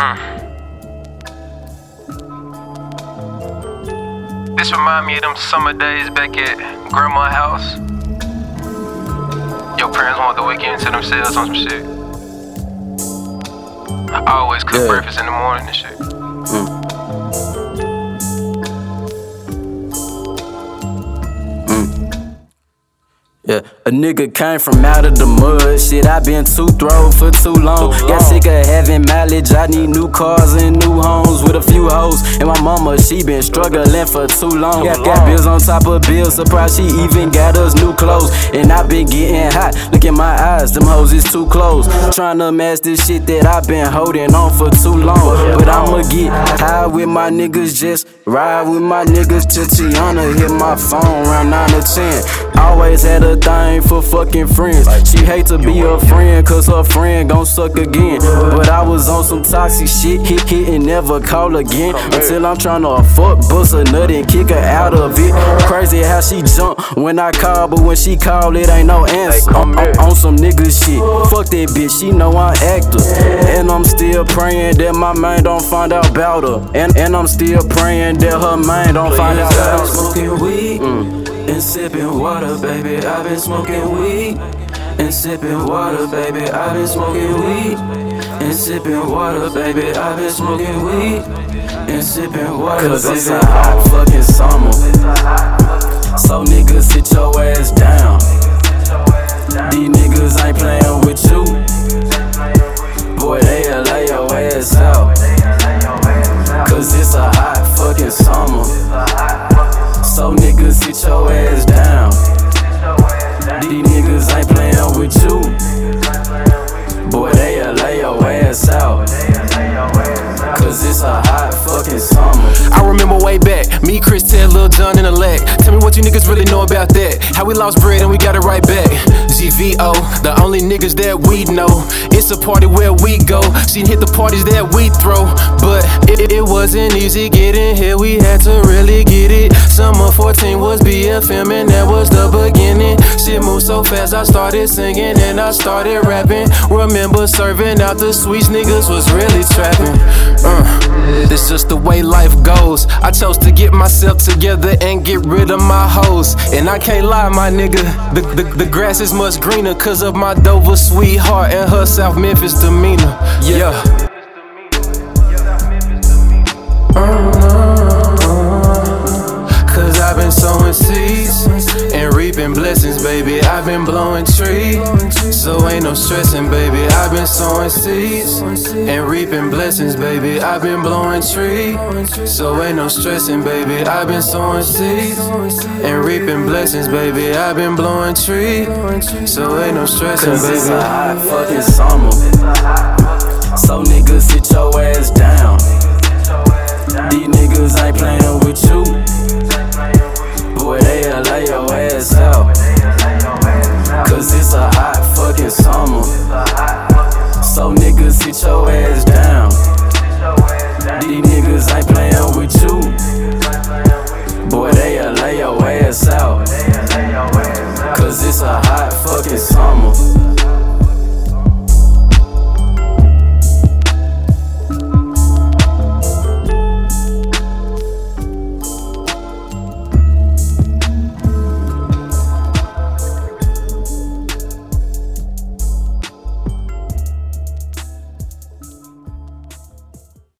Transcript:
Ah. This remind me of them summer days back at grandma's house. Your parents want the weekend to themselves on some shit. I always cook Yeah. breakfast in the morning and shit. Yeah, a nigga came from out of the mud. Shit, I been too throw for too long. Too Got sick of having mileage. I need new cars and new homes with a few hoes. And my mama, she been struggling for too long. Got, got bills on top of bills. Surprised she even got us new clothes. And I been getting hot. Look in my eyes, them hoes is too close. Trying to match this shit that I been holding on for too long. But I'ma get high with my niggas. Just ride with my niggas till Teyana hit my phone around 9 or 10. Always had a thing for fucking friends. She hate to be a friend, cause her friend gon' suck again. But I was on some toxic shit, hit, hit, and never call again. Until I'm tryna fuck, bust a nut and kick her out of it. Crazy how she jump when I call, but when she call, it ain't no answer. On, on- on some nigga shit. Fuck that bitch, she know I'm actor. And I'm still praying that my man don't find out about her. And, and I'm still praying that her man don't find out about her. Smoking weed mm. And sipping water, baby. I've been smoking weed and sipping water, baby. I've been smoking weed and sipping water, baby. I've been smoking weed and sipping water, Cause it's a hot fucking summer. Your ass down. These niggas ain't playing with you. Boy, they'll lay your ass out. Cause it's a hot fucking summer. I remember way back, me, Chris, Tez, Lil Jon, and Elect. Tell me what you niggas really know about that. How we lost bread and we got it right back. ZVO, the only niggas that we know. It's a party where we go. She hit the parties that we throw. But it, it wasn't easy getting here, we had to really get it. Summer 14 was BFM, and that was the beginning. Shit moved so fast, I started singing and I started rapping. Remember serving out the sweets, niggas was really trapping. Uh, this just the way life goes. I chose to get myself together and get rid of my hoes. And I can't lie, my nigga. The, the, the grass is much greener because of my Dover sweetheart and her South Memphis demeanor. Yeah. Cause reaping blessings, baby. I've been blowing trees, so ain't no stressing, baby. I've been sowing seeds and reaping blessings, baby. I've been blowing trees, so ain't no stressing, baby. I've been sowing seeds and reaping blessings, baby. I've been blowing trees, so ain't no stressing, Cause it's a hot fucking summer. So niggas sit your ass Cause it's a hot fucking summer.